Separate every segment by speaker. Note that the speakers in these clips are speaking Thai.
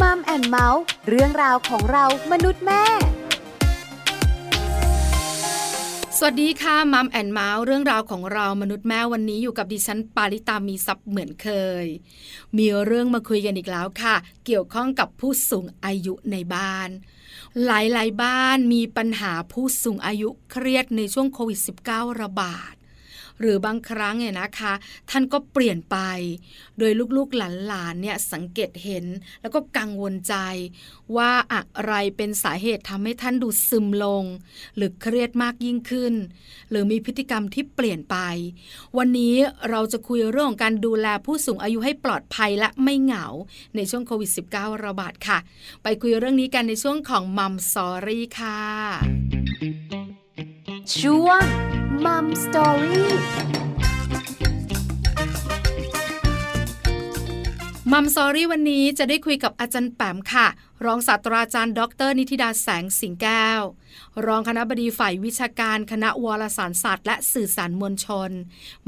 Speaker 1: Mom and Mouth เรื่องราวของเรามนุษย์แม่
Speaker 2: สวัสดีค่ะ Mom and Mouth เรื่องราวของเรามนุษย์แม่วันนี้อยู่กับดิฉันปาริตามีซับเหมือนเคย มีเรื่องมาคุยกันอีกแล้วค่ะ เกี่ยวข้องกับผู้สูงอายุในบ้าน หลายๆ บ้านมีปัญหาผู้สูงอายุเครียดในช่วงโควิด -19 ระบาด หรือบางครั้งเนี่ยนะคะ ท่านก็เปลี่ยนไป โดยลูกๆหลานๆเนี่ยสังเกตเห็นแล้วก็กังวลใจ ว่าอะไรเป็นสาเหตุทำให้ท่านดูซึมลง หรือเครียดมากยิ่งขึ้น หรือมีพฤติกรรมที่เปลี่ยนไป วันนี้เราจะคุยเรื่องของการดูแลผู้สูงอายุให้ปลอดภัยและไม่เหงาในช่วงโควิด -19 ระบาดค่ะ ไปคุยเรื่องนี้กันในช่วงของมัมสอรี่ค่ะ
Speaker 1: ช่วง
Speaker 2: Mom Story Mom Story วันนี้จะได้คุยกับอาจารย์แปมค่ะ รองศาสตราจารย์ ดร นิติดาแสงสิงแก้ว รองคณบดีฝ่ายวิชาการคณะวารสารศาสตร์ และสื่อสารมวลชน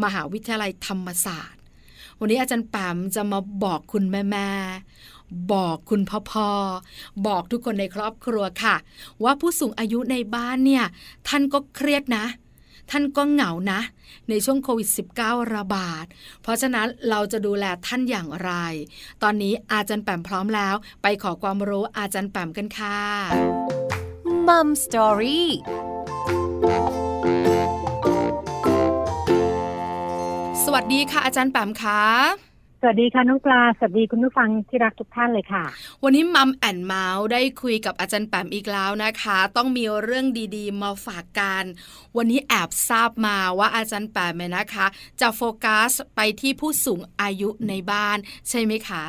Speaker 2: มหาวิทยาลัยธรรมศาสตร์ วันนี้อาจารย์แปมจะมาบอกคุณแม่แม่บอกคุณพ่อพ่อบอกทุกคนในครอบครัวค่ะ ว่าผู้สูงอายุในบ้านเนี่ย ท่านก็เครียดนะ ท่านก็เหงานะ ในช่วงโควิด -19 ระบาด เพราะฉะนั้นเราจะดูแลท่านอย่างไร ตอนนี้อาจารย์แปมพร้อมแล้ว ไปขอความรู้อาจารย์แปมกันค่ะ
Speaker 1: มัมสตอรี่
Speaker 2: สวัสดีค่ะอาจารย์แปมคะ
Speaker 3: สวัสดีค่ะน้องปลา สวัสดีคุณผู้ฟังที่รักทุกท่านเลยค่ะ
Speaker 2: วันนี้มัมแอนเมาส์ได้คุยกับอาจารย์แปมอีกแล้วนะคะ ต้องมีเรื่องดีๆ มาฝากกัน วันนี้แอบทราบมาว่าอาจารย์แปมนะคะ จะโฟกัสไปที่ผู้สูงอายุในบ้าน ใช่ไหมคะ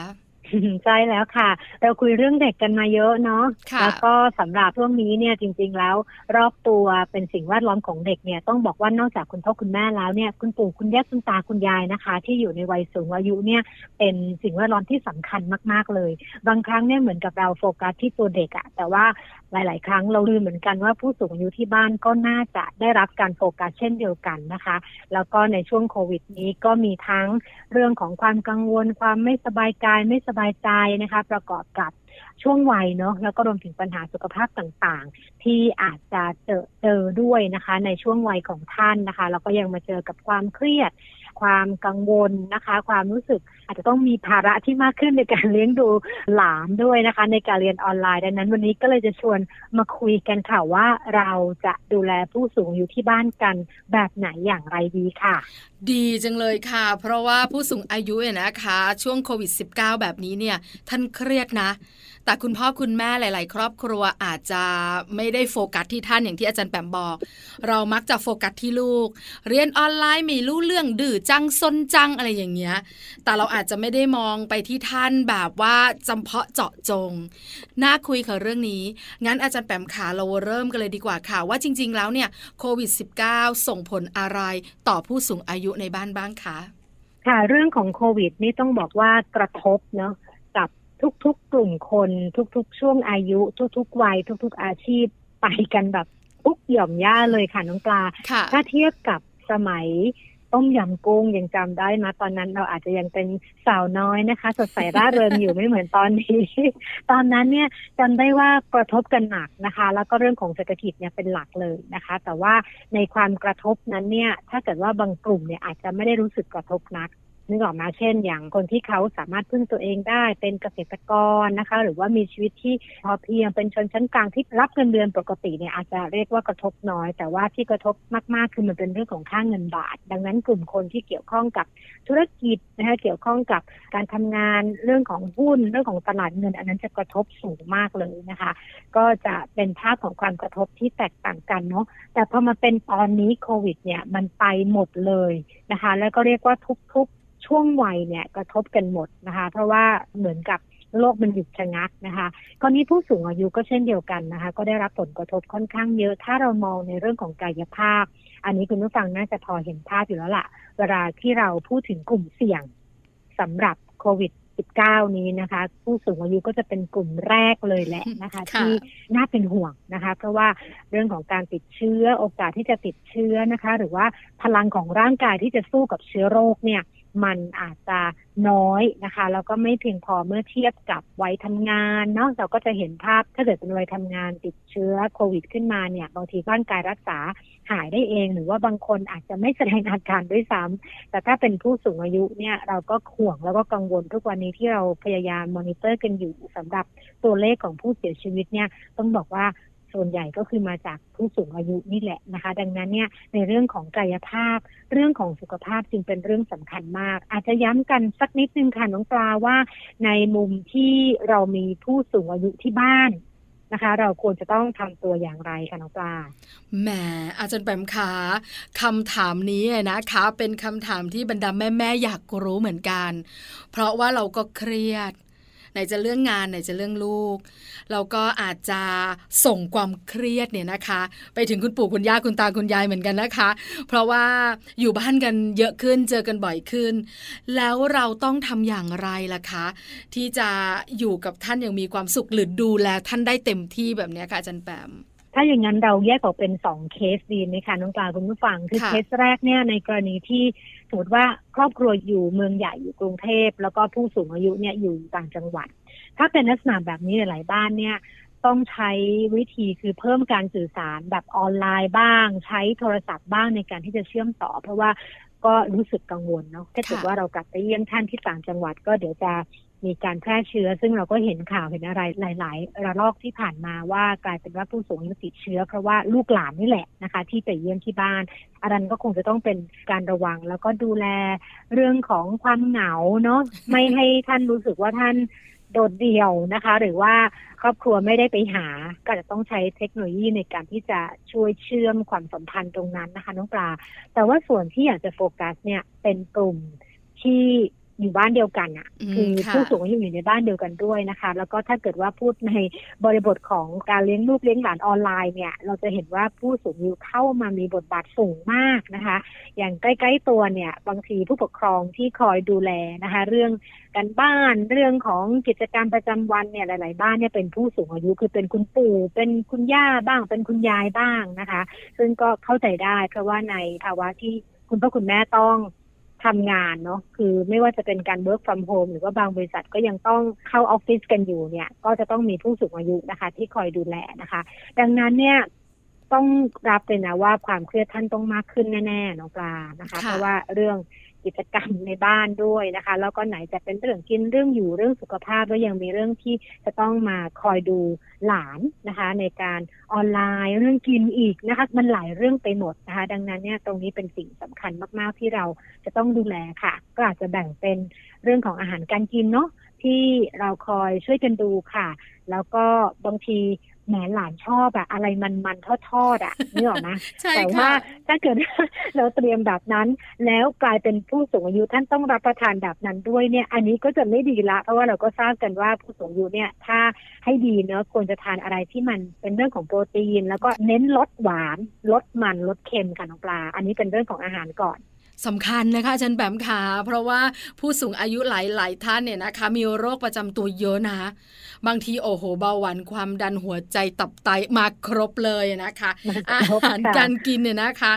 Speaker 3: ใช่แล้วค่ะ เราคุยเรื่องเด็กกันมาเยอะเนาะแล้วก็สำหรับช่วงนี้เนี่ยจริง ๆ แล้ว รอบตัวเป็นสิ่งแวดล้อมของเด็กเนี่ยต้องบอกว่านอกจากคุณพ่อคุณแม่แล้วเนี่ยคุณปู่คุณย่าคุณตาคุณยายนะคะ ที่อยู่ในวัยสูงอายุเนี่ยเป็นสิ่งแวดล้อมที่สำคัญมาก ๆเลย บางครั้งเนี่ยเหมือนกับเราโฟกัสที่ตัวเด็กอะแต่ว่าหลาย ๆ ครั้งเราลืมเหมือนกันว่าผู้สูงอายุที่บ้านก็น่าจะได้รับการโฟกัสเช่นเดียวกันนะคะ แล้วก็ในช่วงโควิดนี้ก็มีทั้งเรื่องของความกังวล ความไม่สบายกายไม่สบายใจนะคะ ประกอบกับช่วงวัยเนาะแล้วก็รวมถึงปัญหาสุขภาพต่างๆ ที่อาจจะเจอเจอด้วยนะคะ ในช่วงวัยของท่านนะคะ แล้วก็ยังมาเจอกับความเครียด ความกังวลนะคะ ความรู้สึกอาจจะต้องมีภาระที่มากขึ้นในการเลี้ยงดูหลานด้วยนะคะ ในการเรียนออนไลน์ดังนั้น วันนี้ก็เลยจะชวนมาคุยกันค่ะว่าเราจะดูแลผู้สูงอายุที่บ้านกันแบบไหนอย่างไรดีค่ะ
Speaker 2: ดีจังเลยค่ะ เพราะว่าผู้สูงอายุเนี่ยนะคะ ช่วงโควิด -19 แบบนี้เนี่ย ท่านเครียดนะ แต่คุณพ่อคุณแม่หลาย ๆ ครอบครัวอาจจะไม่ได้โฟกัสที่ท่านอย่างที่อาจารย์แปมบอก เรามักจะโฟกัสที่ลูก เรียนออนไลน์ไม่รู้เรื่องดื้อจังซนจังอะไรอย่างเงี้ย แต่เราอาจจะไม่ได้มองไปที่ท่านแบบว่าจำเพาะเจาะจง น่าคุยค่ะเรื่องนี้ งั้นอาจารย์แปมขาเราเริ่มกันเลยดีกว่าค่ะว่าจริง ๆ แล้วเนี่ยโควิด -19 ส่งผลอะไรต่อผู้สูงอายุในบ้านบ้างคะ
Speaker 3: ค่ะเรื่องของโควิดนี่ต้องบอกว่ากระทบเนาะ ทุกๆกลุ่มคน ทุกๆ ช่วงอายุ ทุกๆ วัย ทุก ๆ อาชีพไปกันแบบทุกหย่อมย่าเลยค่ะน้องปลา ถ้าเทียบกับสมัยต้มยำกุ้งยังจำได้นะตอนนั้นเราอาจจะยังเป็นสาวน้อยนะคะ สดใสร่าเริงอยู่ไม่เหมือนตอนนี้ ตอนนั้นเนี่ยจำได้ว่ากระทบกันหนักนะคะ แล้วก็เรื่องของเศรษฐกิจเนี่ยเป็นหลักเลยนะคะ แต่ว่าในความกระทบนั้นเนี่ย ถ้าเกิดว่าบางกลุ่มเนี่ยอาจจะไม่ได้รู้สึกกระทบนัก นึกออกมาเช่น อย่างคนที่เขาสามารถพึ่งตัวเองได้เป็นเกษตรกรนะคะ หรือว่ามีชีวิตที่พอเพียงเป็นชนชั้นกลางที่รับเงินเดือนปกติเนี่ยอาจจะเรียกว่ากระทบน้อย แต่ว่าที่กระทบมากๆ คือมันเป็นเรื่องของค่างเงินบาท ดังนั้นกลุ่มคนที่เกี่ยวข้องกับธุรกิจนะคะเกี่ยวข้องกับการทำงานเรื่องของหุ้นเรื่องของตลาดเงิน อันนั้นจะกระทบสูงมากเลยนะคะ ก็จะเป็นภาพของความกระทบที่แตกต่างกันเนาะแต่พอมาเป็นตอนนี้โควิดเนี่ยมันไปหมดเลยนะคะ แล้วก็เรียกว่าทุก ช่วงวัยเนี่ยกระทบกันหมดนะคะ เพราะว่าเหมือนกับโลกมันหยุดชะงักนะคะกรณีผู้สูงอายุก็เช่นเดียวกันนะคะ ก็ได้รับผลกระทบค่อนข้างเยอะ ถ้าเรามองในเรื่องของกายภาพ อันนี้คุณผู้ฟังน่าจะพอเห็นภาพอยู่แล้วละ่ะ เวลาที่เราพูดถึงกลุ่มเสี่ยงสำหรับโควิด -19 นี้นะคะ ผู้สูงอายุก็จะเป็นกลุ่มแรกเลยแหละนะคะ ที่น่าเป็นห่วงนะคะ เพราะว่าเรื่องของการติดเชื้อโอกาสที่จะติดเชื้อนะคะ หรือว่าพลังของร่างกายที่จะสู้กับเชื้อโรคเนี่ย มันอาจจะน้อยนะคะ แล้วก็ไม่เพียงพอเมื่อเทียบกับวัยทำงานเนาะเราก็จะเห็นภาพถ้าเกิดเป็นวัยทำงานติดเชื้อโควิดขึ้นมาเนี่ยบางทีร่างกายรักษาหายได้เอง หรือว่าบางคนอาจจะไม่แสดงอาการด้วยซ้ำแต่ถ้าเป็นผู้สูงอายุเนี่ยเราก็ห่วงแล้วก็กังวลทุกวันนี้ที่เราพยายามมอนิเตอร์กันอยู่สำหรับตัวเลขของผู้เสียชีวิตเนี่ยต้องบอกว่า ส่วนใหญ่ก็คือมาจากผู้สูงอายุนี่แหละนะคะ ดังนั้นเนี่ยในเรื่องของกายภาพ เรื่องของสุขภาพจึงเป็นเรื่องสำคัญมาก อาจจะย้ำกันสักนิดนึงค่ะน้องปลาว่า ในมุมที่เรามีผู้สูงอายุที่บ้านนะคะ เราควรจะต้องทำตัวอย่างไรคะน้องปลา
Speaker 2: แหมอาจารย์แปมขาคำถามนี้นะคะ เป็นคำถามที่บรรดาแม่ๆอยากรู้เหมือนกัน เพราะว่าเราก็เครียด ไหนจะเรื่องงานไหนจะเรื่องลูกเราก็อาจจะส่งความเครียดเนี่ยนะคะ ไปถึงคุณปู่คุณย่าคุณตาคุณยายเหมือนกันนะคะ เพราะว่าอยู่บ้านกันเยอะขึ้นเจอกันบ่อยขึ้น แล้วเราต้องทำอย่างไรล่ะคะ ที่จะอยู่กับท่านอย่างมีความสุขหรือดูแลท่านได้เต็มที่แบบนี้ค่ะอาจารย์แปม
Speaker 3: ถ้าอย่างนั้นเราแยกออกเป็นสองเคสดีไหมคะน้องปลาคุณผู้ฟังคือเคสแรกเนี่ยในกรณีที่สมมติว่าครอบครัวอยู่เมืองใหญ่อยู่กรุงเทพแล้วก็ผู้สูงอายุเนี่ยอยู่ต่างจังหวัด ถ้าเป็นลักษณะแบบนี้หลายบ้านเนี่ยต้องใช้วิธีคือเพิ่มการสื่อสารแบบออนไลน์บ้าง ใช้โทรศัพท์บ้างในการที่จะเชื่อมต่อ เพราะว่าก็รู้สึกกังวลเนาะถ้าเกิดว่าเรากลับไปเยี่ยมท่านที่ต่างจังหวัดก็เดี๋ยวจะ มีการแพร่เชื้อ ซึ่งเราก็เห็นข่าวเห็นอะไรหลาย ๆ ระลอกที่ผ่านมาว่ากลายเป็นว่าผู้สูงอายุติดเชื้อ เพราะว่าลูกหลานนี่แหละนะคะ ที่ไปเยี่ยมที่บ้านอันนั้นก็คงจะต้องเป็นการระวัง แล้วก็ดูแลเรื่องของความเหงาเนาะไม่ให้ท่านรู้สึกว่าท่านโดดเดี่ยวนะคะ หรือว่าครอบครัวไม่ได้ไปหา ก็จะต้องใช้เทคโนโลยีในการที่จะช่วยเชื่อมความสัมพันธ์ตรงนั้นนะคะน้องปลา แต่ว่าส่วนที่อยากจะโฟกัสเนี่ยเป็นกลุ่มที่ อยู่บ้านเดียวกันอะ คือผู้สูงอายุอยู่ในบ้านเดียวกันด้วยนะคะ แล้วก็ถ้าเกิดว่าพูดในบริบทของการเลี้ยงลูกเลี้ยงหลานออนไลน์เนี่ย เราจะเห็นว่าผู้สูงอายุเข้ามามีบทบาทสูงมากนะคะ อย่างใกล้ๆตัวเนี่ย บางทีผู้ปกครองที่คอยดูแลนะคะ เรื่องการบ้านเรื่องของกิจกรรมประจำวันเนี่ยหลาย ๆ บ้านเนี่ยเป็นผู้สูงอายุคือเป็นคุณปู่ เป็นคุณย่าบ้าง เป็นคุณยายบ้างนะคะ ซึ่งก็เข้าใจได้เพราะว่าในภาวะที่คุณพ่อคุณแม่ต้อง ทำงานเนาะคือไม่ว่าจะเป็นการ work from home หรือว่าบางบริษัทก็ยังต้องเข้าออฟฟิศกันอยู่เนี่ย ก็จะต้องมีผู้สูงอายุนะคะ ที่คอยดูแลนะคะ ดังนั้นเนี่ยต้องรับเลยนะว่าความเครียดท่านต้องมากขึ้นแน่ๆน้องปลานะคะ เพราะว่าเรื่อง กิจกรรมในบ้านด้วยนะคะ แล้วก็ไหนจะเป็นเรื่องกินเรื่องอยู่เรื่องสุขภาพแล้วยังมีเรื่องที่จะต้องมาคอยดูหลานนะคะ ในการออนไลน์เรื่องกินอีกนะคะ มันหลายเรื่องไปหมดนะคะ ดังนั้นเนี่ยตรงนี้เป็นสิ่งสำคัญมากๆที่เราจะต้องดูแลค่ะ ก็อาจจะแบ่งเป็นเรื่องของอาหารการกินเนาะที่เราคอยช่วยกันดูค่ะ แล้วก็บางที แหมหลานชอบอะอะไรมันมันทอดทอดอะนี่หรอนะแต่ว่าถ้าเกิดเราเตรียมแบบนั้น แล้วกลายเป็นผู้สูงอายุท่านต้องรับประทานแบบนั้นด้วยเนี่ย อันนี้ก็จะไม่ดีละ เพราะว่าเราก็ทราบกันว่าผู้สูงอายุเนี่ยถ้าให้ดีเนาะควรจะทานอะไรที่มันเป็นเรื่องของโปรตีน แล้วก็เน้นลดหวานลดมันลดเค็มค่ะน้องปลา อันนี้เป็นเรื่องของอาหารก่อน
Speaker 2: สำคัญนะคะอาจารย์แบมขาเพราะว่าผู้สูงอายุหลายๆท่านเนี่ยนะคะ มีโรคประจำตัวเยอะนะ บางทีโอ้โหเบาหวานความดันหัวใจตับไตมาครบเลยนะคะอาหารการกินเนี่ยนะคะ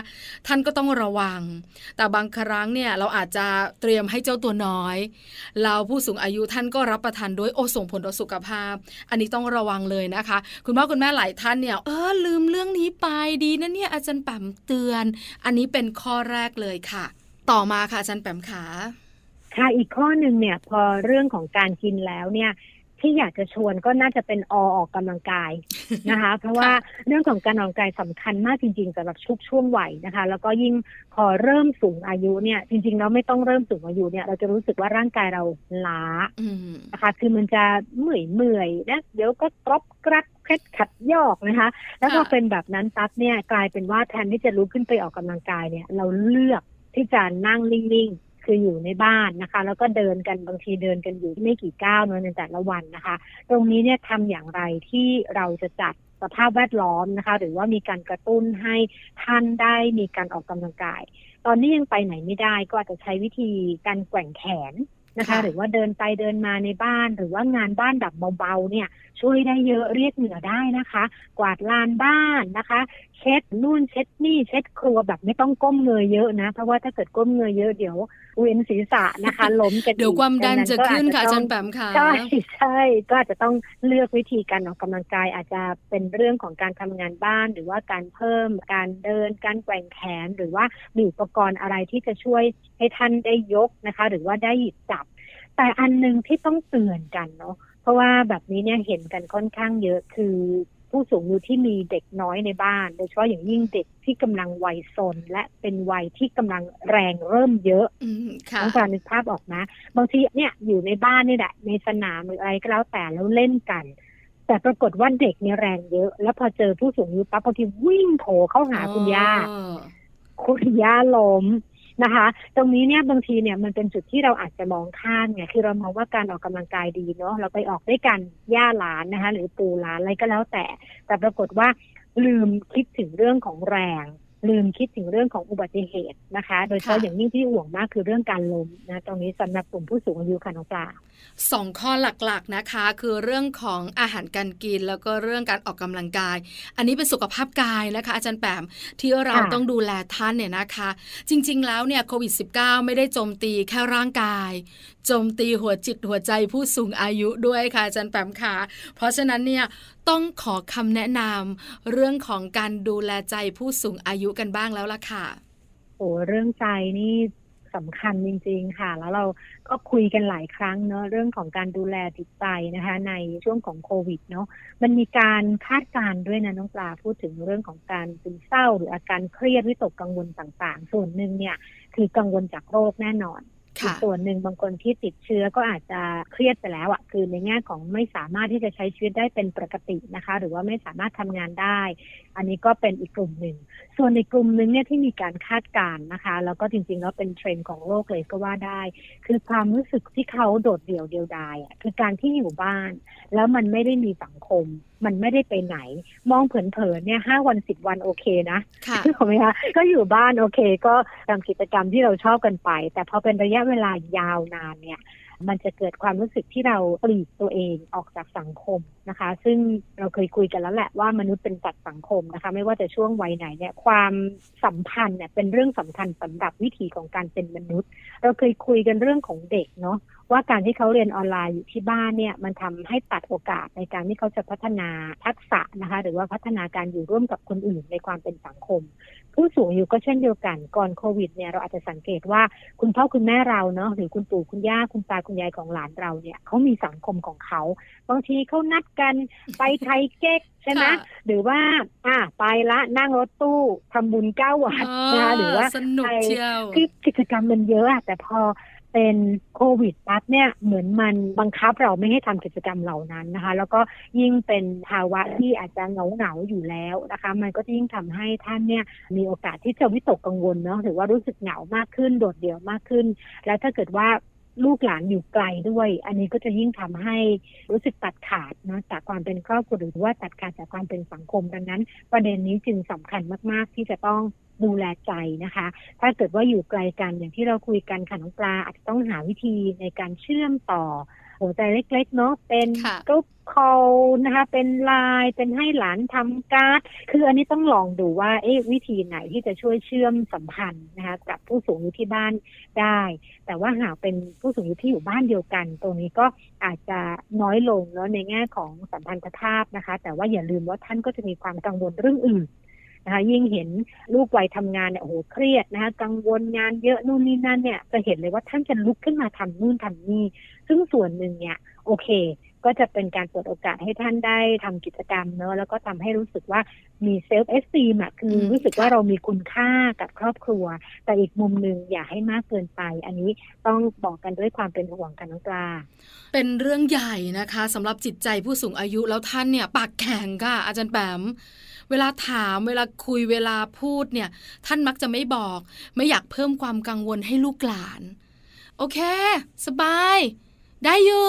Speaker 2: ท่านก็ต้องระวัง แต่บางครั้งเนี่ยเราอาจจะเตรียมให้เจ้าตัวน้อย เราผู้สูงอายุท่านก็รับประทานด้วยโอ้ส่งผลต่อสุขภาพ อันนี้ต้องระวังเลยนะคะ คุณพ่อคุณแม่หลายท่านเนี่ยเออลืมเรื่องนี้ไปดีนะเนี่ยอาจารย์แปมเตือน อันนี้เป็นข้อแรกเลยค่ะ ต่อมาค่ะอาจารย์แปมขา
Speaker 3: ค่ะอีกข้อหนึ่งเนี่ยพอเรื่องของการกินแล้วเนี่ยที่อยากจะชวนก็น่าจะเป็นอออกกำลังกายนะคะ เพราะว่าเรื่องของการออกกำลังกายสำคัญมากจริงๆสำหรับชุกช่วงวัยนะคะ แล้วก็ยิ่งพอเริ่มสูงอายุเนี่ย จริงๆเราไม่ต้องเริ่มสูงอายุเนี่ยเราจะรู้สึกว่าร่างกายเราล้านะคะ คือมันจะเมื่อยเมื่อยนะเดี๋ยวก็กรอบกรัดเคล็ดขัดยอกนะคะ แล้วพอเป็นแบบนั้นปั๊บเนี่ยกลายเป็นว่าแทนที่จะลุกขึ้นไปออกกำลังกายเนี่ย เราเลือก ที่จะนั่งนิ่งๆ คืออยู่ในบ้านนะคะ แล้วก็เดินกันบางทีเดินกันอยู่ไม่กี่ก้าวในแต่ละวันนะคะ ตรงนี้เนี่ยทำอย่างไรที่เราจะจัดสภาพแวดล้อมนะคะ หรือว่ามีการกระตุ้นให้ท่านได้มีการออกกำลังกาย ตอนนี้ยังไปไหนไม่ได้ก็อาจจะใช้วิธีการแกว่งแขน นะคะ
Speaker 2: ค่ะ
Speaker 3: หรือว่าเดินไปเดินมาในบ้าน หรือว่างานบ้านแบบเบาๆเนี่ย ช่วยได้เยอะเรียกเหงื่อได้นะคะ กวาดลานบ้านนะคะ เช็ดนู่นเช็ดนี่เช็ดครัวแบบไม่ต้องก้มเงยเยอะนะ เพราะว่าถ้าเกิดก้มเงยเยอะเดี๋ยวเวียนศีรษะนะคะ ล้มกันอีก
Speaker 2: เดี๋ยวความดันจะ
Speaker 3: ก็
Speaker 2: ขึ้นค่ะอา
Speaker 3: ต้
Speaker 2: จา
Speaker 3: อง
Speaker 2: รย์แปมค่ะ
Speaker 3: ใช่ใช่ก็อาจจะต้องเลือกวิธีการออกกำลังกายอาจจะเป็นเรื่องของการทำงานบ้าน หรือว่าการเพิ่มการเดินการแกว่งแขนหรือว่ามีอุปกรณ์อะไรที่จะช่วยให้ท่านได้ยกนะคะ หรือว่าได้หยิบจับ แต่อันหนึงที่ต้องเตือนกันเนาะเพราะว่าแบบนี้เนี่ยเห็นกันค่อนข้างเยอะคือผู้สูงอายุที่มีเด็กน้อยในบ้าน โดยเฉพาะอย่างยิ่งเด็กที่กำลังวัยซนและเป็นวัยที่กำลังแรงเริ่มเยอะ
Speaker 2: อืมค่ะ
Speaker 3: ต้องการนึกภาพออกนะ บางทีเนี่ยอยู่ในบ้านนี่แหละในสนามหรืออะไรก็แล้วแต่แล้วเล่นกัน แต่ปรากฏว่าเด็กเนี่ยแรงเยอะ แล้วพอเจอผู้สูงอายุปั๊บบางทีวิ่งโผล่เข้าหาคุณย่า
Speaker 2: อ๋อ
Speaker 3: คุณย่าล้ม นะคะ ตรงนี้เนี่ยบางทีเนี่ยมันเป็นจุดที่เราอาจจะมองข้ามไงคือเรามองว่าการออกกำลังกายดีเนาะเราไปออกด้วยกันย่าหลานนะคะ หรือปู่หลานอะไรก็แล้วแต่ แต่ปรากฏว่าลืมคิดถึงเรื่องของแรง ลืมคิดถึงเรื่องของอุบัติเหตุนะคะ โดยเฉพาะ
Speaker 2: ค่ะ
Speaker 3: อย่างยิ่งที่ห่วงมากคือเรื่องการล้มนะตรงนี้สำหรับกลุ่มผู้สูงอายุค่ะน้องปลา
Speaker 2: สองข้อหลักๆนะคะ คือเรื่องของอาหารการกินแล้วก็เรื่องการออกกำลังกาย อันนี้เป็นสุขภาพกายนะคะ อาจารย์แปมที่เรา
Speaker 3: ค่ะ
Speaker 2: ต้องดูแลท่านเนี่ยนะคะ จริง ๆ แล้วเนี่ยโควิด -19 ไม่ได้โจมตีแค่ร่างกายโจมตีหัวจิตหัวใจผู้สูงอายุด้วยค่ะอาจารย์แปมค่ะ เพราะฉะนั้นเนี่ย ต้องขอคำแนะนำเรื่องของการดูแลใจผู้สูงอายุกันบ้างแล้วล่ะค่ะ
Speaker 3: โอ้เรื่องใจนี่สำคัญจริง ๆ ค่ะ แล้วเราก็คุยกันหลายครั้งเนอะเรื่องของการดูแลจิตใจนะคะ ในช่วงของโควิดเนาะมันมีการคาดการณ์ด้วยนะน้องปลาพูดถึงเรื่องของการซึมเศร้า หรืออาการเครียดวิตกกังวลต่างๆ ส่วนหนึ่งเนี่ยคือกังวลจากโรคแน่นอน อีกส่วนหนึ่งบางคนที่ติดเชื้อก็อาจจะเครียดไปแล้วอะคือในแง่ของไม่สามารถที่จะใช้ชีวิตได้เป็นปกตินะคะ หรือว่าไม่สามารถทำงานได้ อันนี้ก็เป็นอีกกลุ่มหนึ่ง ส่วนในกลุ่มหนึ่งเนี่ยที่มีการคาดการณ์นะคะ แล้วก็จริงๆแล้วเป็นเทรนด์ของโลกเลยก็ว่าได้ คือความรู้สึกที่เขาโดดเดี่ยวเดียวดายอะคือการที่อยู่บ้าน แล้วมันไม่ได้มีสังคม มันไม่ได้ไปไหน มองเผินๆเนี่ยห้าวันสิบวันโอเคนะ
Speaker 2: ค่ะ
Speaker 3: ถูกไหมคะก็อยู่บ้านโอเค ก็ทำกิจกรรมที่เราชอบกันไป แต่พอเป็นระยะเวลายาวนานเนี่ยมันจะเกิดความรู้สึกที่เราปลีกตัวเองออกจากสังคมนะคะ ซึ่งเราเคยคุยกันแล้วแหละว่ามนุษย์เป็นสัตว์สังคมนะคะ ไม่ว่าจะช่วงวัยไหนเนี่ยความสัมพันธ์เนี่ยเป็นเรื่องสำคัญสำหรับวิถีของการเป็นมนุษย์ เราเคยคุยกันเรื่องของเด็กเนาะ ว่าการที่เขาเรียนออนไลน์อยู่ที่บ้านเนี่ยมันทำให้ตัดโอกาสในการที่เขาจะพัฒนาทักษะนะคะ หรือว่าพัฒนาการอยู่ร่วมกับคนอื่นในความเป็นสังคม ผู้สูงอายุก็เช่นเดียวกันก่อนโควิดเนี่ยเราอาจจะสังเกตว่าคุณพ่อคุณแม่เราเนาะหรือคุณปู่คุณย่าคุณตาคุณยายของหลานเราเนี่ยเขามีสังคมของเขาบางทีเขานัดกันไปไทยเก๊กใช่ไหม
Speaker 2: ค่ะ
Speaker 3: หรือว่า อะไปละนั่งรถตู้ทำบุญเก้าวัดนะคะหรือว่า
Speaker 2: สนุกเชียว
Speaker 3: คือกิจกรรมมันเยอะอะแต่พอ เป็นโควิดปั๊บเนี่ยเหมือนมันบังคับเราไม่ให้ทำกิจกรรมเหล่านั้นนะคะ แล้วก็ยิ่งเป็นภาวะที่อาจจะเหงาเหงาๆอยู่แล้วนะคะ มันก็จะยิ่งทำให้ท่านเนี่ยมีโอกาสที่จะวิตกกังวลเนาะหรือว่ารู้สึกเหงามากขึ้นโดดเดี่ยวมากขึ้น แล้วถ้าเกิดว่า ลูกหลานอยู่ไกลด้วย อันนี้ก็จะยิ่งทำให้รู้สึกตัดขาดเนาะจากความเป็นครอบครัวหรือว่าตัดขาดจากความเป็นสังคมดังนั้น ประเด็นนี้จึงสำคัญมากๆ ที่จะต้องดูแลใจนะคะ ถ้าเกิดว่าอยู่ไกลกันอย่างที่เราคุยกันค่ะน้องปลาอาจจะต้องหาวิธีในการเชื่อมต่อ หัวใจเล็ก ๆ เนาะเป็น
Speaker 2: ค่ะ
Speaker 3: group call นะคะเป็นไลน์เป็นให้หลานทำการ์ด คืออันนี้ต้องลองดูว่าเอ๊ะวิธีไหนที่จะช่วยเชื่อมสัมพันธ์นะคะกับผู้สูงอายุที่บ้านได้ แต่ว่าหากเป็นผู้สูงอายุที่อยู่บ้านเดียวกัน ตรงนี้ก็อาจจะน้อยลงเนาะในแง่ของสัมพันธภาพนะคะ แต่ว่าอย่าลืมว่าท่านก็จะมีความกังวลเรื่องอื่น นะคะยิ่งเห็นลูกวัยทำงานเนี่ยโอ้โหเครียดนะคะกังวลงานเยอะนู่นนี่นั่นเนี่ยจะเห็นเลยว่าท่านจะลุกขึ้นมาทำนู่นทำนี่ซึ่งส่วนหนึ่งเนี่ยโอเค ก็จะเป็นการเปิดโอกาสให้ท่านได้ทำกิจกรรมเนอะแล้วก็ทำให้รู้สึกว่ามี self-esteem อะคือรู้สึกว่าเรามีคุณค่ากับครอบครัว แต่อีกมุมหนึ่งอย่าให้มากเกินไป อันนี้ต้องบอกกันด้วยความเป็นห่วงกันน้องปลา
Speaker 2: เป็นเรื่องใหญ่นะคะสำหรับจิตใจผู้สูงอายุแล้วท่านเนี่ยปากแข็งค่ะอาจารย์แปม เวลาถามเวลาคุยเวลาพูดเนี่ย ท่านมักจะไม่บอก ไม่อยากเพิ่มความกังวลให้ลูกหลาน โอเค สบาย ได้อยู่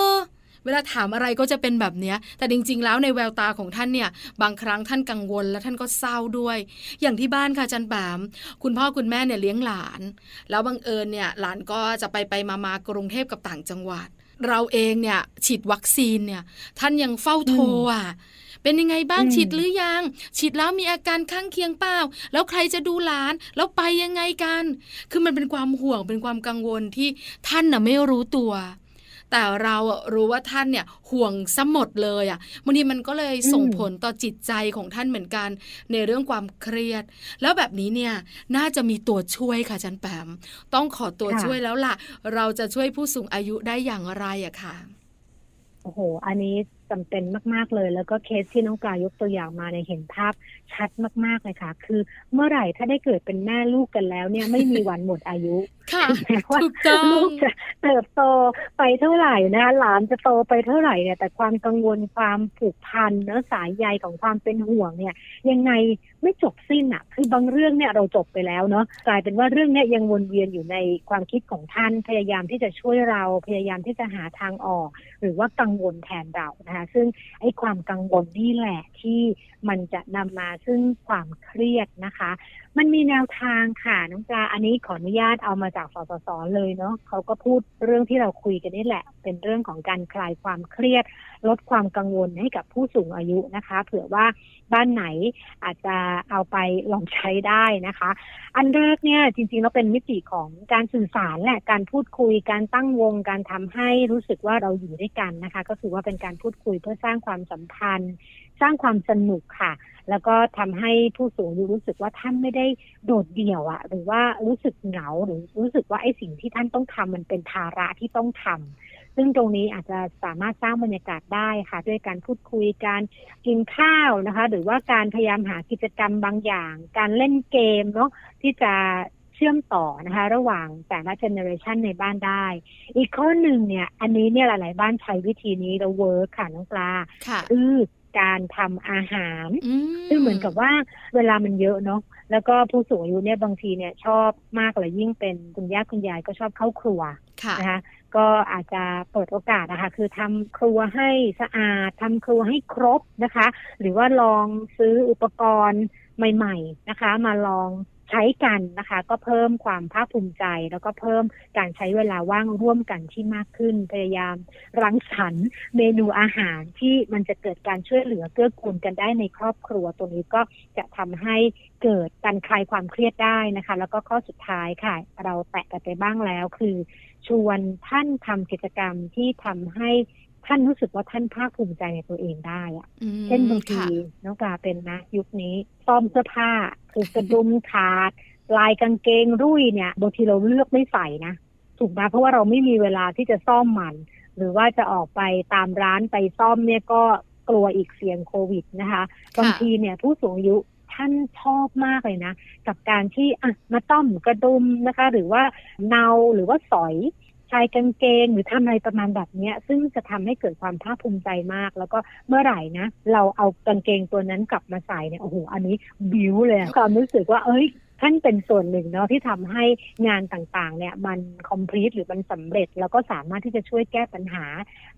Speaker 2: เวลาถามอะไรก็จะเป็นแบบเนี้ยแต่จริง ๆ แล้วในแววตาของท่านเนี่ย บางครั้งท่านกังวลและท่านก็เศร้าด้วย อย่างที่บ้านค่ะจันแปมคุณพ่อคุณแม่เนี่ยเลี้ยงหลาน แล้วบังเอิญเนี่ยหลานก็จะไปไปมามากรุงเทพกับต่างจังหวัด เราเองเนี่ยฉีดวัคซีนเนี่ยท่านยังเฝ้าโทรอะเป็นยังไงบ้าง
Speaker 3: อืม
Speaker 2: ฉีดหรือยัง ฉีดแล้วมีอาการข้างเคียงเปล่า แล้วใครจะดูหลาน แล้วไปยังไงกัน คือมันเป็นความห่วงเป็นความกังวลที่ท่านน่ะไม่รู้ตัว แต่เราอะรู้ว่าท่านเนี่ยห่วงสมหมดเลยอะบางทีมันก็เลยส่งผลต่อจิตใจของท่านเหมือนกัน ในเรื่องความเครียด แล้วแบบนี้เนี่ยน่าจะมีตัวช่วยค่ะจันแปมต้องขอตัวช่วยแล้วล่ะ เราจะช่วยผู้สูงอายุได้อย่างไรอะค่ะ
Speaker 3: โอ้โห อันนี้ จำเป็นมากๆเลย แล้วก็เคสที่น้องปลายกตัวอย่างมาเนี่ยเห็นภาพชัดมากๆเลยค่ะ คือเมื่อไหร่ถ้าได้เกิดเป็นแม่ลูกกันแล้วเนี่ยไม่มีวันหมดอายุ
Speaker 2: ค่ะ
Speaker 3: ถึงแม้ว่า
Speaker 2: ถูกต้อง
Speaker 3: ลูกจะเติบโตไปเท่าไหร่นะคะหลานจะโตไปเท่าไหร่เนี่ยแต่ความกังวลความผูกพันเนื้อะสายใยของความเป็นห่วงเนี่ย ยังไงไม่จบสิ้นอะ คือบางเรื่องเนี่ยเราจบไปแล้วเนาะกลายเป็นว่าเรื่องเนี้ยยังวนเวียนอยู่ในความคิดของท่านพยายามที่จะช่วยเราพยายามที่จะหาทางออก หรือว่ากังวลแทนเรานะคะซึ่งไอ้ความกังวลนี่แหละที่มันจะนำมาซึ่งความเครียดนะคะ มันมีแนวทางค่ะน้องปลาอันนี้ขออนุญาตเอามาจากสสสเลยเนาะเขาก็พูดเรื่องที่เราคุยกันนี่แหละ เป็นเรื่องของการคลายความเครียด ลดความกังวลให้กับผู้สูงอายุนะคะ เผื่อว่าบ้านไหนอาจจะเอาไปลองใช้ได้นะคะ อันแรกเนี่ยจริงๆแล้วเป็นมิติของการสื่อสารแหละการพูดคุยการตั้งวงการทำให้รู้สึกว่าเราอยู่ด้วยกันนะคะ ก็คือว่าเป็นการพูดคุยเพื่อสร้างความสัมพันธ์ สร้างความสนุกค่ะ แล้วก็ทำให้ผู้สูงอายุรู้สึกว่าท่านไม่ได้โดดเดี่ยวอะหรือว่ารู้สึกเหงาหรือรู้สึกว่าไอ้สิ่งที่ท่านต้องทำมันเป็นภาระที่ต้องทำซึ่งตรงนี้อาจจะสามารถสร้างบรรยากาศได้ค่ะ ด้วยการพูดคุยการกินข้าวนะคะ หรือว่าการพยายามหากิจกรรมบางอย่าง การเล่นเกมเนาะที่จะเชื่อมต่อนะคะ ระหว่างแต่ละเจเนอเรชันในบ้านได้ อีกข้อหนึ่งเนี่ย อันนี้เนี่ยหลาย ๆ บ้านใช้วิธีนี้แล้วเวิร์คค่ะน้องปลา
Speaker 2: ค่ะ
Speaker 3: คือ การทำอาหาร
Speaker 2: อืม
Speaker 3: ซึ่งเหมือนกับว่าเวลามันเยอะเนาะแล้วก็ผู้สูงอายุเนี่ยบางทีเนี่ยชอบมากเลยยิ่งเป็นคุณย่าคุณยายก็ชอบเข้าครัว
Speaker 2: ค่ะ
Speaker 3: นะคะก็อาจจะเปิดโอกาสนะคะคือทำครัวให้สะอาดทำครัวให้ครบนะคะ หรือว่าลองซื้ออุปกรณ์ใหม่ ๆนะคะ มาลองใช้กันนะคะ ก็เพิ่มความภาคภูมิใจ แล้วก็เพิ่มการใช้เวลาว่างร่วมกันที่มากขึ้น พยายามรังสรรค์เมนูอาหารที่มันจะเกิดการช่วยเหลือเกื้อกูลกันได้ในครอบครัวตรงนี้ก็จะทำให้เกิดการคลายความเครียดได้นะคะ แล้วก็ข้อสุดท้ายค่ะ เราแตะกันไปบ้างแล้ว คือ ชวนท่านทำกิจกรรมที่ทำให้ ท่านรู้สึกว่าท่านภาคภูมิใจในตัวเองได้อะ
Speaker 2: อืม
Speaker 3: เช่นบางที
Speaker 2: ค่ะ
Speaker 3: น้องปลาเป็นนะ ยุคนี้ซ่อมเสื้อผ้าคือกระดุมขาด ลายกางเกงรุ่ยเนี่ยบางทีเราเลือกไม่ใส่นะถูกไหมเพราะว่าเราไม่มีเวลาที่จะซ่อมมัน หรือว่าจะออกไปตามร้านไปซ่อมเนี่ยก็กลัวอีกเสี่ยงโควิดนะคะบางทีเนี่ยผู้สูงอายุท่านชอบมากเลยนะ กับการที่อะมาต้อมกระดุมนะคะ หรือว่าเนาหรือว่าสอยชายกางเกงหรือทำอะไรประมาณแบบเนี้ยซึ่งจะทำให้เกิดความภาคภูมิใจมาก แล้วก็เมื่อไหร่นะ เราเอากางเกงตัวนั้นกลับมาใส่เนี่ยโอ้โหอันนี้บิวเลยความรู้สึกว่าเอ้ย ท่านเป็นส่วนหนึ่งเนาะที่ทำให้งานต่างๆ เนี่ยมันคอมพลีทหรือมันสำเร็จ แล้วก็สามารถที่จะช่วยแก้ปัญหา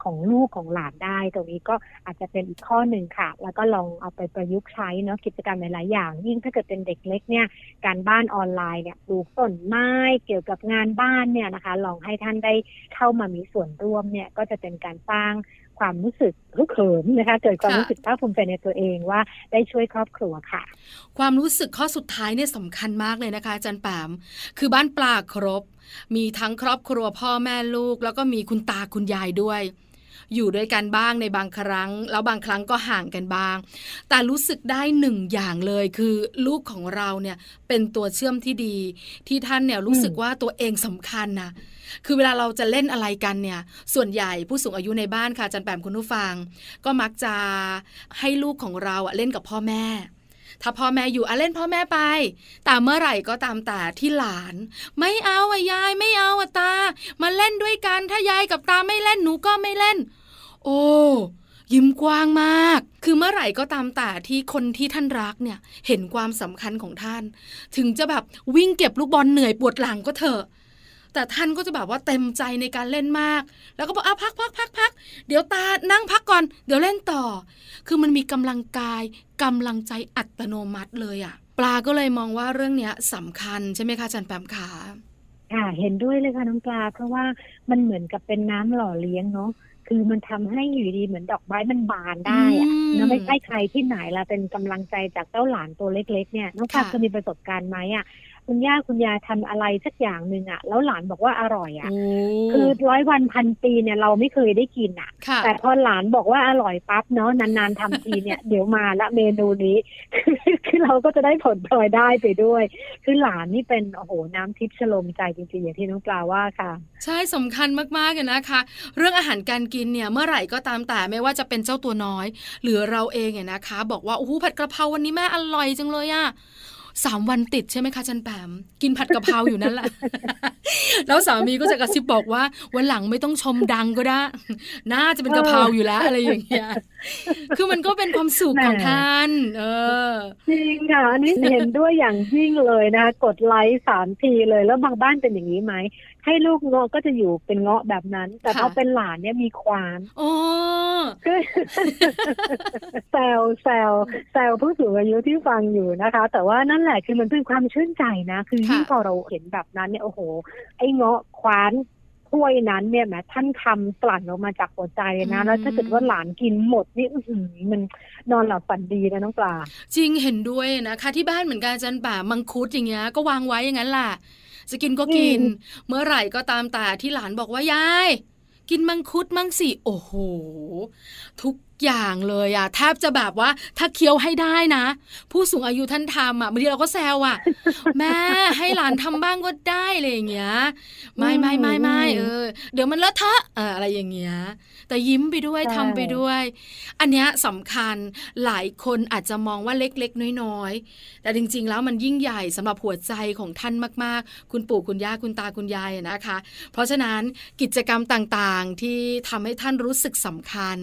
Speaker 3: ของลูกของหลานได้ ตรงนี้ก็อาจจะเป็นอีกข้อหนึ่งค่ะ แล้วก็ลองเอาไปประยุกต์ใช้เนาะกิจกรรมหลายๆอย่าง ยิ่งถ้าเกิดเป็นเด็กเล็กเนี่ยการบ้านออนไลน์เนี่ยปลูกต้นไม้เกี่ยวกับงานบ้านเนี่ยนะคะ ลองให้ท่านได้เข้ามามีส่วนร่วมเนี่ยก็จะเป็นการสร้าง ความรู้สึกฮึกเหิมนะคะเกิดความ
Speaker 2: ค่ะ
Speaker 3: รู้สึกภาคภูมิใจในตัวเองว่าได้ช่วยครอบครัวค่ะ
Speaker 2: ความรู้สึกข้อสุดท้ายเนี่ยสำคัญมากเลยนะคะอาจารย์แปมคือบ้านปลาครบ มีทั้งครอบครัวพ่อแม่ลูก แล้วก็มีคุณตาคุณยายด้วย อยู่ด้วยกันบ้างในบางครั้ง แล้วบางครั้งก็ห่างกันบ้าง แต่รู้สึกได้หนึ่งอย่างเลยคือลูกของเราเนี่ยเป็นตัวเชื่อมที่ดี ที่ท่านเนี่ยรู้สึกว่าตัวเองสำคัญนะคือเวลาเราจะเล่นอะไรกันเนี่ย ส่วนใหญ่ผู้สูงอายุในบ้านค่ะจันแปมคุณผู้ฟัง ก็มักจะให้ลูกของเราอะเล่นกับพ่อแม่ ถ้าพ่อแม่อยู่อะเล่นพ่อแม่ไป แต่เมื่อไหร่ก็ตามแต่ที่หลาน ไม่เอาอะยายไม่เอาอะตา มาเล่นด้วยกันถ้ายายกับตาไม่เล่นหนูก็ไม่เล่น โอ้ยิ้มกว้างมาก คือเมื่อไหร่ก็ตามแต่ที่คนที่ท่านรักเนี่ยเห็นความสำคัญของท่าน ถึงจะแบบวิ่งเก็บลูกบอลเหนื่อยปวดหลังก็เถอะ แต่ท่านก็จะแบบว่าเต็มใจในการเล่นมาก แล้วก็บอกอะพักพักพักพักเดี๋ยวตานั่งพักก่อน เดี๋ยวเล่นต่อ คือมันมีกำลังกายกำลังใจอัตโนมัติเลยอะปลาก็เลยมองว่าเรื่องเนี้ยสำคัญใช่ไหมคะจันแปมขา
Speaker 3: ค่ะเห็นด้วยเลยค่ะน้องปลา เพราะว่ามันเหมือนกับเป็นน้ำหล่อเลี้ยงเนาะคือมันทำให้อยู่ดีเหมือนดอกไม้มันบานได้อะ
Speaker 2: อืม
Speaker 3: แล้วไม่ใช่ใครที่ไหนละเป็นกำลังใจจากเจ้าหลานตัวเล็ก ๆ เนี่ยน้องปลา
Speaker 2: ค่ะ
Speaker 3: เคยมีประสบการณ์ไหมอะ คุณย่าคุณยายทำอะไรสักอย่างหนึ่งอะ แล้วหลานบอกว่าอร่อยอะ
Speaker 2: โอ้
Speaker 3: คือร้อยวันพันปีเนี่ยเราไม่เคยได้กินอะ
Speaker 2: ค่ะ
Speaker 3: แต่พอหลานบอกว่าอร่อยปั๊บเนาะนานๆทำทีเนี่ย เดี๋ยวมาละเมนูนี้คือเราก็จะได้ผลพลอยได้ไปด้วย คือหลานนี่เป็นโอ้โหน้ำทิพย์ชโลมใจจริงๆอย่างที่น้องปลาว่าค่ะ
Speaker 2: ใช่สำคัญมากๆเลยนะคะ เรื่องอาหารการกินเนี่ยเมื่อไหร่ก็ตามแต่ไม่ว่าจะเป็นเจ้าตัวน้อย หรือเราเองเนี่ยนะคะ บอกว่าโอ้โหผัดกระเพราวันนี้แม่อร่อยจังเลยอะ สามวันติดใช่ไหมคะจันแปมกินผัดกะเพราอยู่นั่นแหละ แล้วสามีก็จะกระซิบบอกว่า วันหลังไม่ต้องชมดังก็ได้ น่าจะเป็นกะเพราอยู่แล้วอะไรอย่างเงี้ยคือมันก็เป็นความสุขของ
Speaker 3: แหม
Speaker 2: ท่าน เออ
Speaker 3: จริงค่ะ อันนี้เห็นด้วยอย่างยิ่งเลยนะคะกดไลค์สามทีเลย แล้วบางบ้านเป็นอย่างนี้ไหม ให้ลูกเงาะก็จะอยู่เป็นเงาะแบบนั้น แต่พอ
Speaker 2: ค่ะ
Speaker 3: เป็นหลานเนี่ยมีควาน
Speaker 2: โอ้
Speaker 3: คือแซวแซวแซวผู้สูงอายุที่ฟังอยู่นะคะ แต่ว่านั่นแหละคือมันเป็นความชื่นใจนะ คือยิ่ง
Speaker 2: ค่ะ
Speaker 3: พอเราเห็นแบบนั้นเนี่ยโอ้โห ไอ้เงาะควานถ้วยนั้นเนี่ยแหมท่านทำกลั่นออกมาจากหัวใจนะแล้วถ้าเกิดว่าหลานกินหมดนี่อื้อหือมันนอนหลับฝันดีนะน้องปลา
Speaker 2: จริงเห็นด้วยนะคะที่บ้านเหมือนกันอาจันป่ามังคุดอย่างเงี้ยก็วางไว้อย่างนั้นแหละ จะกินก็กิน
Speaker 3: อืม
Speaker 2: เมื่อไหร่ก็ตามแต่ที่หลานบอกว่ายาย กินมังคุดมั่งสิโอ้โห ทุก อย่างเลยอะแทบจะแบบว่าถ้าเคี้ยวให้ได้นะ ผู้สูงอายุท่านทำอะบางทีเราก็แซวอะแม่ให้หลานทำบ้างก็ได้อะไรอย่างเงี้ยไม่ไม่ไม่ไม่เออ เดี๋ยวมันเลอะเทอะเอออะไรอย่างเงี้ยแต่ยิ้มไปด้วย
Speaker 3: ใช่
Speaker 2: ทำไปด้วย อันเนี้ยสำคัญหลายคนอาจจะมองว่าเล็กๆ น้อยๆ แต่จริง ๆ แล้วมันยิ่งใหญ่สำหรับหัวใจของท่านมากๆ คุณปู่คุณย่าคุณตาคุณยายอะนะคะ เพราะฉะนั้นกิจกรรมต่างๆที่ทำให้ท่านรู้สึกสำคัญ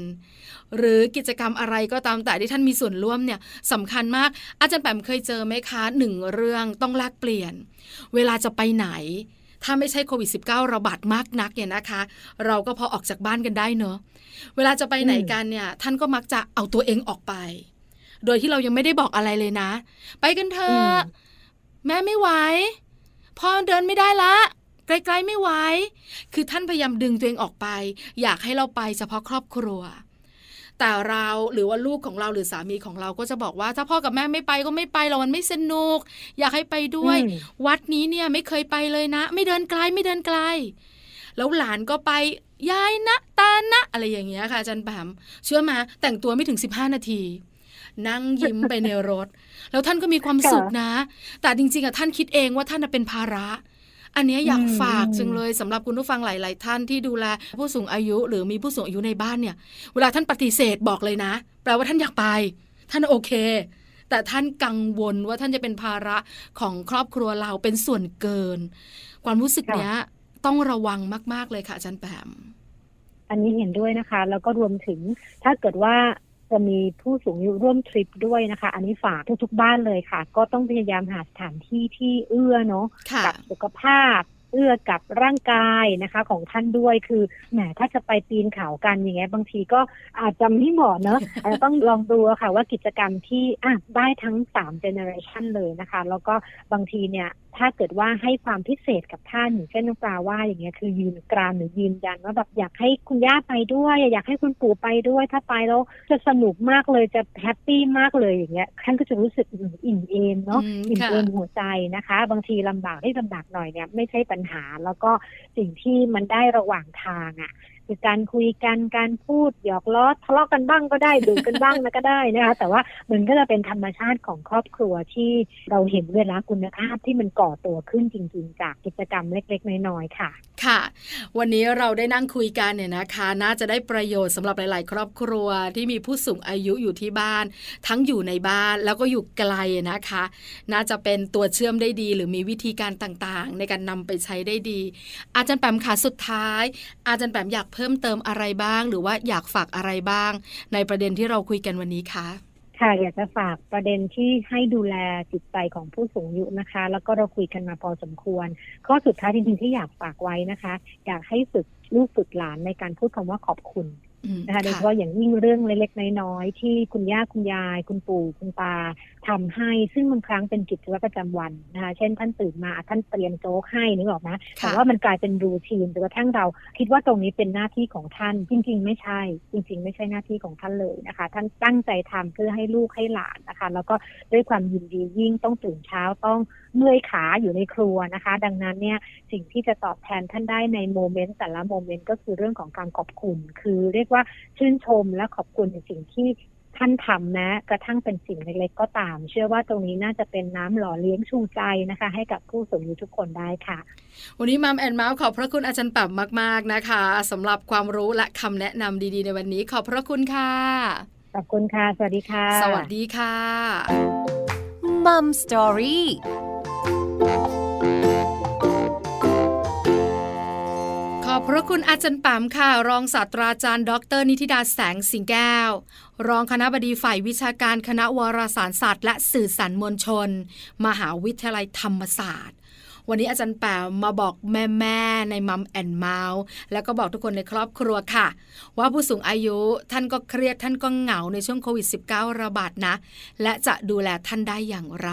Speaker 2: หรือกิจกรรมอะไรก็ตามแต่ที่ท่านมีส่วนร่วมเนี่ยสำคัญมาก อาจารย์แปมเคยเจอไหมคะหนึ่งเรื่องต้องแลกเปลี่ยน เวลาจะไปไหน ถ้าไม่ใช่โควิด -19 ระบาดมากนักเนี่ยนะคะ เราก็พอออกจากบ้านกันได้เนอะเวลาจะไปไหนกันเนี่ย ท่านก็มักจะเอาตัวเองออกไป โดยที่เรายังไม่ได้บอกอะไรเลยนะ ไปกันเถ
Speaker 3: อื
Speaker 2: อะ
Speaker 3: ม
Speaker 2: แม่ไม่ไหวพ่อเดินไม่ได้ละไกลๆไม่ไหว คือท่านพยายามดึงตัวเองออกไป อยากให้เราไปเฉพาะครอบครัว แต่เราหรือว่าลูกของเราหรือสามีของเราก็จะบอกว่า ถ้าพ่อกับแม่ไม่ไปก็ไม่ไปเรามันไม่สนุก อยากให้ไปด้วย
Speaker 3: อืม
Speaker 2: วัดนี้เนี่ยไม่เคยไปเลยนะ ไม่เดินไกลไม่เดินไกล แล้วหลานก็ไปยายนะตานะ อะไรอย่างเงี้ยค่ะอาจันแปมเชื่อมาแต่งตัวไม่ถึง 15 นาที นั่งยิ้มไปในรถ แล้วท่านก็มีความสุขนะ แต่จริงๆอะท่านคิดเองว่าท่านน่ะเป็นภาระ อันเนี้ยอยาก
Speaker 3: อืม
Speaker 2: ฝาก
Speaker 3: อืม
Speaker 2: จังเลยสำหรับคุณผู้ฟังหลาย ๆ ท่านที่ดูแลผู้สูงอายุหรือมีผู้สูงอายุในบ้านเนี่ย เวลาท่านปฏิเสธบอกเลยนะ แปลว่าท่านอยากไป ท่านโอเค แต่ท่านกังวลว่าท่านจะเป็นภาระของครอบครัวเราเป็นส่วนเกิน ความรู้สึกเนี้ยต้องระวังมาก ๆ เลยค่ะอาจารย์แปม
Speaker 3: อันนี้เห็นด้วยนะคะ แล้วก็รวมถึงถ้าเกิดว่า จะมีผู้สูงอายุร่วมทริปด้วยนะคะ อันนี้ฝากทุกๆบ้านเลยค่ะ ก็ต้องพยายามหาสถานที่ที่เอื้อเนาะ
Speaker 2: ค่ะ
Speaker 3: กับสุขภาพเอื้อกับร่างกายนะคะ ของท่านด้วยคือแหมถ้าจะไปปีนเขากันอย่างเงี้ยบางทีก็อาจจะไม่เหมาะเนอะอาจจะต้องลองดูอะค่ะว่ากิจกรรมที่อะได้ทั้งสามเจเนอเรชันเลยนะคะ แล้วก็บางทีเนี่ย ถ้าเกิดว่าให้ความพิเศษกับท่านอย่างเช่นน้องปลาว่าอย่างเงี้ยคือยืนกรานหรือยืนยันว่าแบบอยากให้คุณย่าไปด้วย อยากให้คุณปู่ไปด้วย ถ้าไปแล้วจะสนุกมากเลยจะแฮปปี้มากเลยอย่างเงี้ยท่านก็จะรู้สึกอิ่มเอมเนาะ
Speaker 2: อืม
Speaker 3: อิ่ม
Speaker 2: ค่ะ
Speaker 3: เอมหัวใจนะคะ บางทีลำบากได้ลำบากหน่อยเนี่ยไม่ใช่ปัญหา แล้วก็สิ่งที่มันได้ระหว่างทางอะ คือการคุยกันการพูดหยอกล้อทะเลาะกันบ้างก็ได้ดูกันบ้างนะก็ได้นะคะแต่ว่ามันก็จะเป็นธรรมชาติของครอบครัวที่เราเห็นเวลาคุณภาพที่มันก่อตัวขึ้นจริง ๆ จากกิจกรรมเล็ก ๆ น้อยๆค่ะ
Speaker 2: ค่ะ วันนี้เราได้นั่งคุยกันเนี่ยนะคะ น่าจะได้ประโยชน์สำหรับหลาย ๆ ครอบครัวที่มีผู้สูงอายุอยู่ที่บ้าน ทั้งอยู่ในบ้านแล้วก็อยู่ไกลนะคะ น่าจะเป็นตัวเชื่อมได้ดี หรือมีวิธีการต่างๆ ในการนำไปใช้ได้ดี อาจารย์แปมค่ะสุดท้าย อาจารย์แปมอยากเพิ่มเติมอะไรบ้าง หรือว่าอยากฝากอะไรบ้าง ในประเด็นที่เราคุยกันวันนี้คะ
Speaker 3: ค่ะอยากจะฝากประเด็นที่ให้ดูแลจิตใจของผู้สูงอายุนะคะ แล้วก็เราคุยกันมาพอสมควร ข้อสุดท้ายจริงๆที่อยากฝากไว้นะคะ อยากให้ฝึกลูกฝึกหลานในการพูดคำว่าขอบคุณ นะคะโดยเฉ
Speaker 2: ค่ะ
Speaker 3: พาะอย่างยิ่งเรื่องเล็กๆน้อยๆที่คุณย่าคุณยาย คุณปู่คุณตาทำให้ ซึ่งบางครั้งเป็นกิจวัตรประจำวันนะคะเช่นท่านตื่นมาท่านเตรียมโจ๊กให้นึกออกไหมแต่ว่ามันกลายเป็นรูทีนจนกระทั่งเราคิดว่าตรงนี้เป็นหน้าที่ของท่าน จริง ๆ ไม่ใช่ จริง ๆ ไม่ใช่หน้าที่ของท่านเลยนะคะ ท่านตั้งใจทำเพื่อให้ลูกให้หลานนะคะ แล้วก็ด้วยความยินดียิ่งต้องตื่นเช้าต้องเมื่อยขาอยู่ในครัวนะคะ ดังนั้นเนี่ยสิ่งที่จะตอบแทนท่านได้ในโมเมนต์แต่ละโมเมนต์ก็คือเรื่องของการขอบคุณ คือเรียกว่าชื่นชมและขอบคุณในสิ่งที่ท่านทำนะกระทั่งเป็นสิ่งเล็กๆก็ตาม เชื่อว่าตรงนี้น่าจะเป็นน้ำหล่อเลี้ยงชูใจนะคะ ให้กับผู้สูงอายุทุกคนได้ค่ะ
Speaker 2: วันนี้มัมแอนเมาส์ขอบพระคุณอาจารย์แป๋มมาก ๆนะคะสำหรับความรู้และคำแนะนำดีๆ ในวันนี้ ขอบพระคุณค่ะ
Speaker 3: ขอบคุณค่ะ สวัสดีค่ะ
Speaker 2: สวัสดีค่ะ
Speaker 1: มัมสตอรี่
Speaker 2: พระคุณอาจารย์ป๋มค่ะ รองศาสตราจารย์ ดร นิติดาแสงสิงแก้ว รองคณะบดีฝ่ายวิชาการคณะวารสารศาสตร์ และสื่อสารมวลชน มหาวิทยาลัยธรรมศาสตร์ วันนี้อาจารย์แป๋มมาบอกแม่ๆในมัมแอนเมาส์แล้วก็บอกทุกคนในครอบครัวค่ะ ว่าผู้สูงอายุท่านก็เครียดท่านก็เหงาในช่วงโควิด -19 ระบาดนะ และจะดูแลท่านได้อย่างไร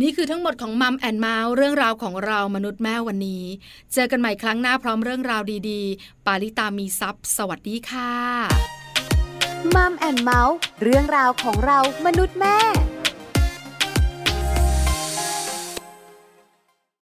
Speaker 2: นี่คือทั้งหมดของมัมแอนเมาส์เรื่องราวของเรามนุษย์แม่วันนี้ เจอกันใหม่ครั้งหน้าพร้อมเรื่องราวดีๆ ปาลิตามีซัพ์สวัสดีค่ะ
Speaker 1: มัมแอนเมาส์เรื่องราวของเรามนุษย์แม่